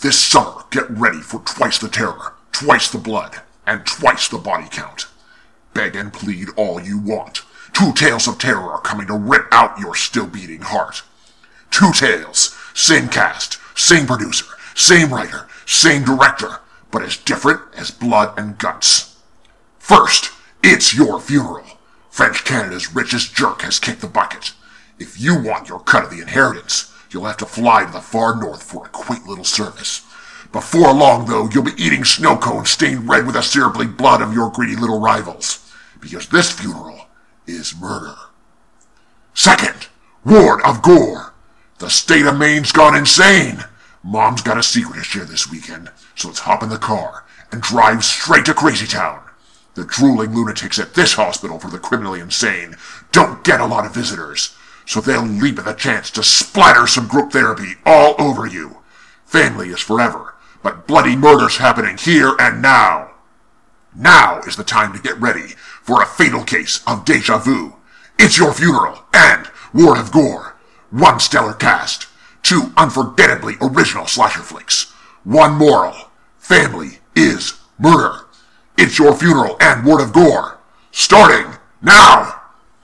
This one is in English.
This summer, get ready for twice the terror, twice the blood, and twice the body count. Beg and plead all you want. Two tales of terror are coming to rip out your still beating heart. Two tales, same cast, same producer, same writer, same director, but as different as blood and guts. First, it's your funeral. French Canada's richest jerk has kicked the bucket. If you want your cut of the inheritance, you'll have to fly to the far north for a quaint little service. Before long, though, you'll be eating snow cones stained red with the syrupy blood of your greedy little rivals. Because this funeral is murder. Second, Ward of Gore. The state of Maine's gone insane. Mom's got a secret to share this weekend, so let's hop in the car and drive straight to Crazy Town. The drooling lunatics at this hospital for the criminally insane don't get a lot of visitors, so they'll leap at the chance to splatter some group therapy all over you. Family is forever, but bloody murder's happening here and now. Now is the time to get ready for a fatal case of deja vu. It's your funeral and Ward of Gore. One stellar cast, two unforgettably original slasher flicks, one moral. Family is murder. It's your funeral and Ward of Gore. Starting now!